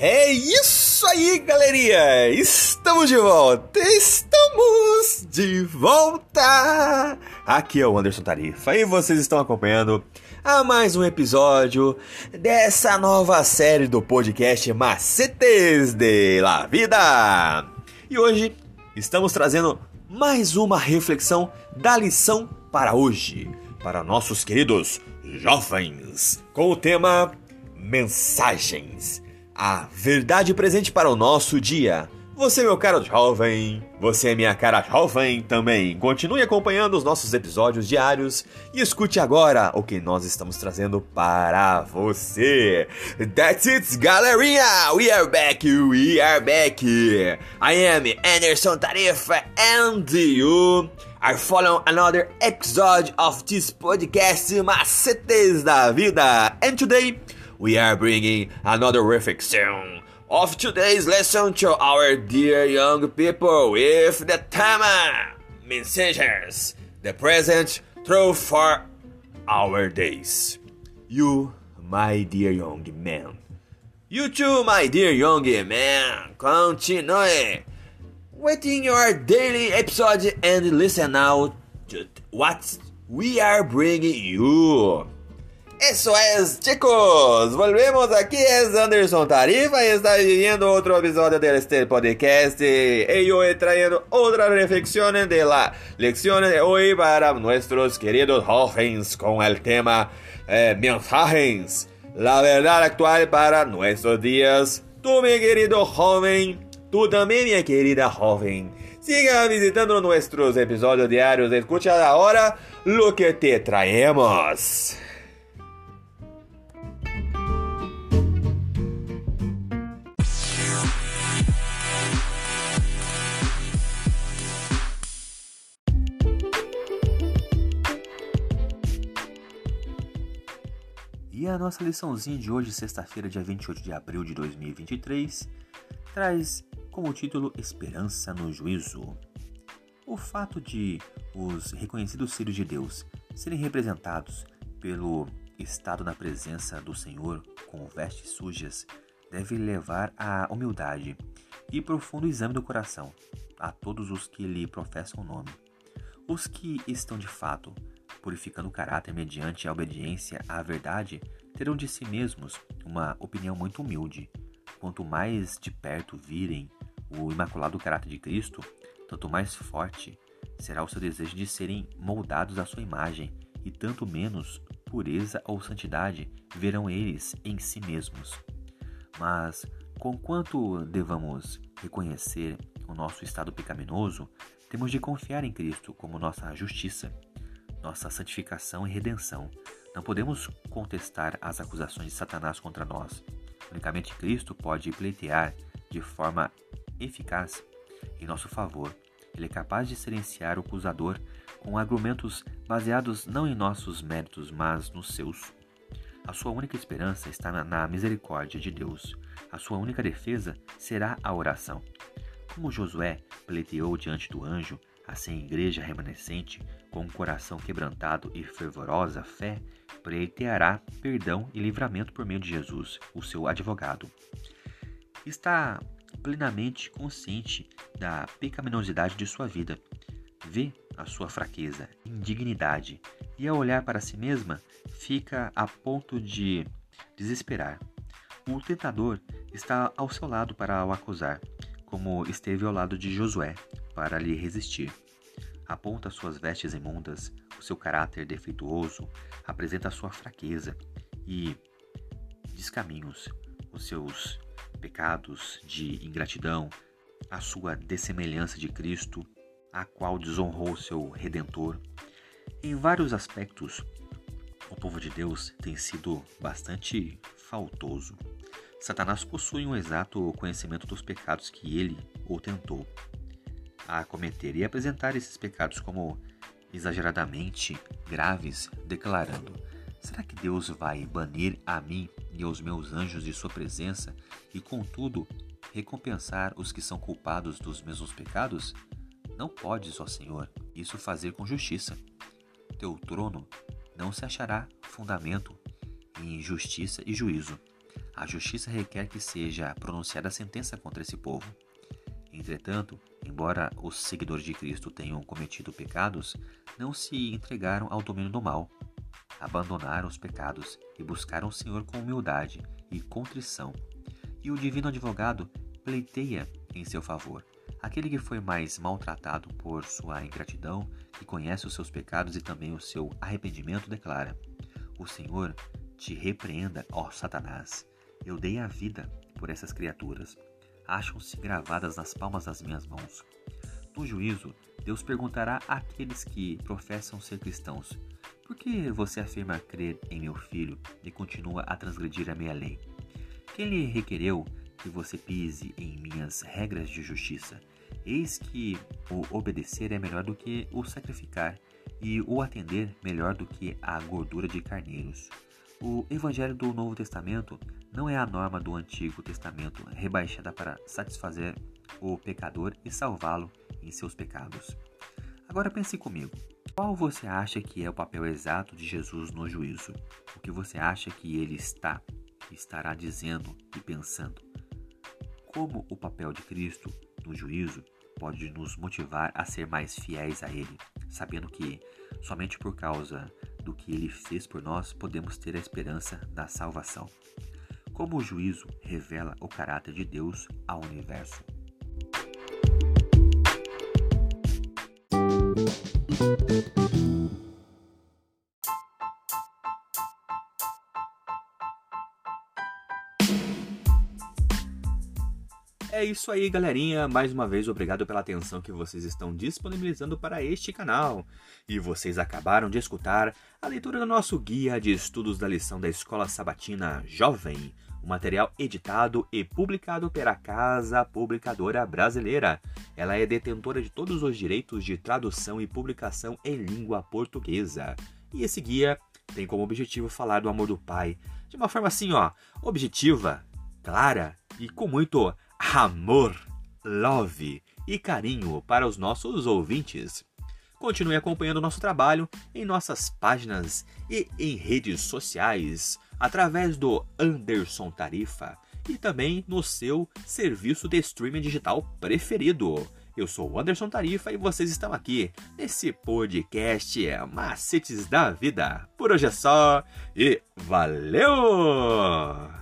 É isso aí, galerinha! Estamos de volta! Estamos de volta! Aqui é o Anderson Tarifa e vocês estão acompanhando a mais um episódio dessa nova série do podcast Macetes de la Vida! E hoje estamos trazendo mais uma reflexão da lição para hoje, para nossos queridos jovens, com o tema Mensagens a verdade presente para o nosso dia. Você, meu caro jovem, você é minha cara jovem também. Continue acompanhando os nossos episódios diários e escute agora o que nós estamos trazendo para você. That's it, galerinha! We are back, we are back. I am Anderson Tarifa and you are following another episode of this podcast Macetes da Vida. And today, we are bringing another reflection of today's lesson to our dear young people with the Tama messages, the present truth for our days. You, my dear young man. You too, my dear young man. Continue waiting your daily episode and listen now to what we are bringing you. Eso es, chicos. Volvemos aquí. Es Anderson Tarifa y está viviendo otro episodio de este podcast. Y yo he traído otras reflexiones de la lección de hoy para nuestros queridos jóvenes con el tema eh, mensajes. La verdad actual para nuestros días. Tú, mi querido joven. Tú también, mi querida joven. Siga visitando nuestros episodios diarios. Escucha ahora lo que te traemos. E a nossa liçãozinha de hoje, sexta-feira, dia 28 de abril de 2023, traz como título Esperança no Juízo. O fato de os reconhecidos filhos de Deus serem representados pelo estado na presença do Senhor com vestes sujas deve levar à humildade e profundo exame do coração a todos os que lhe professam o nome. Os que estão de fato purificando o caráter mediante a obediência à verdade, terão de si mesmos uma opinião muito humilde. Quanto mais de perto virem o imaculado caráter de Cristo, tanto mais forte será o seu desejo de serem moldados à sua imagem, e tanto menos pureza ou santidade verão eles em si mesmos. Mas, conquanto devamos reconhecer o nosso estado pecaminoso, temos de confiar em Cristo como nossa justiça nossa santificação e redenção. Não podemos contestar as acusações de Satanás contra nós. Unicamente Cristo pode pleitear de forma eficaz em nosso favor. Ele é capaz de silenciar o acusador com argumentos baseados não em nossos méritos, mas nos seus. A sua única esperança está na, na misericórdia de Deus. A sua única defesa será a oração. Como Josué pleiteou diante do anjo, Assim, a igreja remanescente, com um coração quebrantado e fervorosa fé, pleiteará perdão e livramento por meio de Jesus, o seu advogado. Está plenamente consciente da pecaminosidade de sua vida, vê a sua fraqueza, indignidade e, ao olhar para si mesma, fica a ponto de desesperar. O tentador está ao seu lado para o acusar, como esteve ao lado de Josué, para lhe resistir. Aponta suas vestes imundas, o seu caráter defeituoso, apresenta sua fraqueza e descaminhos, os seus pecados de ingratidão, a sua dessemelhança de Cristo, a qual desonrou seu redentor. Em vários aspectos, o povo de Deus tem sido bastante faltoso. Satanás possui um exato conhecimento dos pecados que ele ou tentou a cometer e apresentar esses pecados como exageradamente graves, declarando: Será que Deus vai banir a mim e aos meus anjos de sua presença e, contudo, recompensar os que são culpados dos mesmos pecados? Não podes, ó Senhor, isso fazer com justiça. Teu trono não se achará fundamento em justiça e juízo. A justiça requer que seja pronunciada a sentença contra esse povo. Entretanto, embora os seguidores de Cristo tenham cometido pecados, não se entregaram ao domínio do mal. Abandonaram os pecados e buscaram o Senhor com humildade e contrição. E o divino advogado pleiteia em seu favor. Aquele que foi mais maltratado por sua ingratidão, que conhece os seus pecados e também o seu arrependimento, declara: O Senhor te repreenda, ó Satanás. Eu dei a vida por essas criaturas acham-se gravadas nas palmas das minhas mãos. No juízo, Deus perguntará àqueles que professam ser cristãos: Por que você afirma crer em meu filho e continua a transgredir a minha lei? Quem lhe requereu que você pise em minhas regras de justiça? Eis que o obedecer é melhor do que o sacrificar, e o atender melhor do que a gordura de carneiros. O Evangelho do Novo Testamento não é a norma do Antigo Testamento rebaixada para satisfazer o pecador e salvá-lo em seus pecados. Agora pense comigo. Qual você acha que é o papel exato de Jesus no juízo? O que você acha que ele está, estará dizendo e pensando? Como o papel de Cristo no juízo pode nos motivar a ser mais fiéis a Ele, sabendo que somente por causa do que Ele fez por nós podemos ter a esperança da salvação como o juízo revela o caráter de Deus ao universo. É isso aí, galerinha. Mais uma vez, obrigado pela atenção que vocês estão disponibilizando para este canal. E vocês acabaram de escutar a leitura do nosso guia de estudos da lição da Escola Sabatina Jovem, um material editado e publicado pela Casa Publicadora Brasileira. Ela é detentora de todos os direitos de tradução e publicação em língua portuguesa. E esse guia tem como objetivo falar do amor do Pai de uma forma assim, ó, objetiva, clara e com muito amor, love e carinho para os nossos ouvintes. Continue acompanhando nosso trabalho em nossas páginas e em redes sociais através do Anderson Tarifa e também no seu serviço de streaming digital preferido. Eu sou o Anderson Tarifa e vocês estão aqui nesse podcast Macetes da Vida. Por hoje é só e valeu!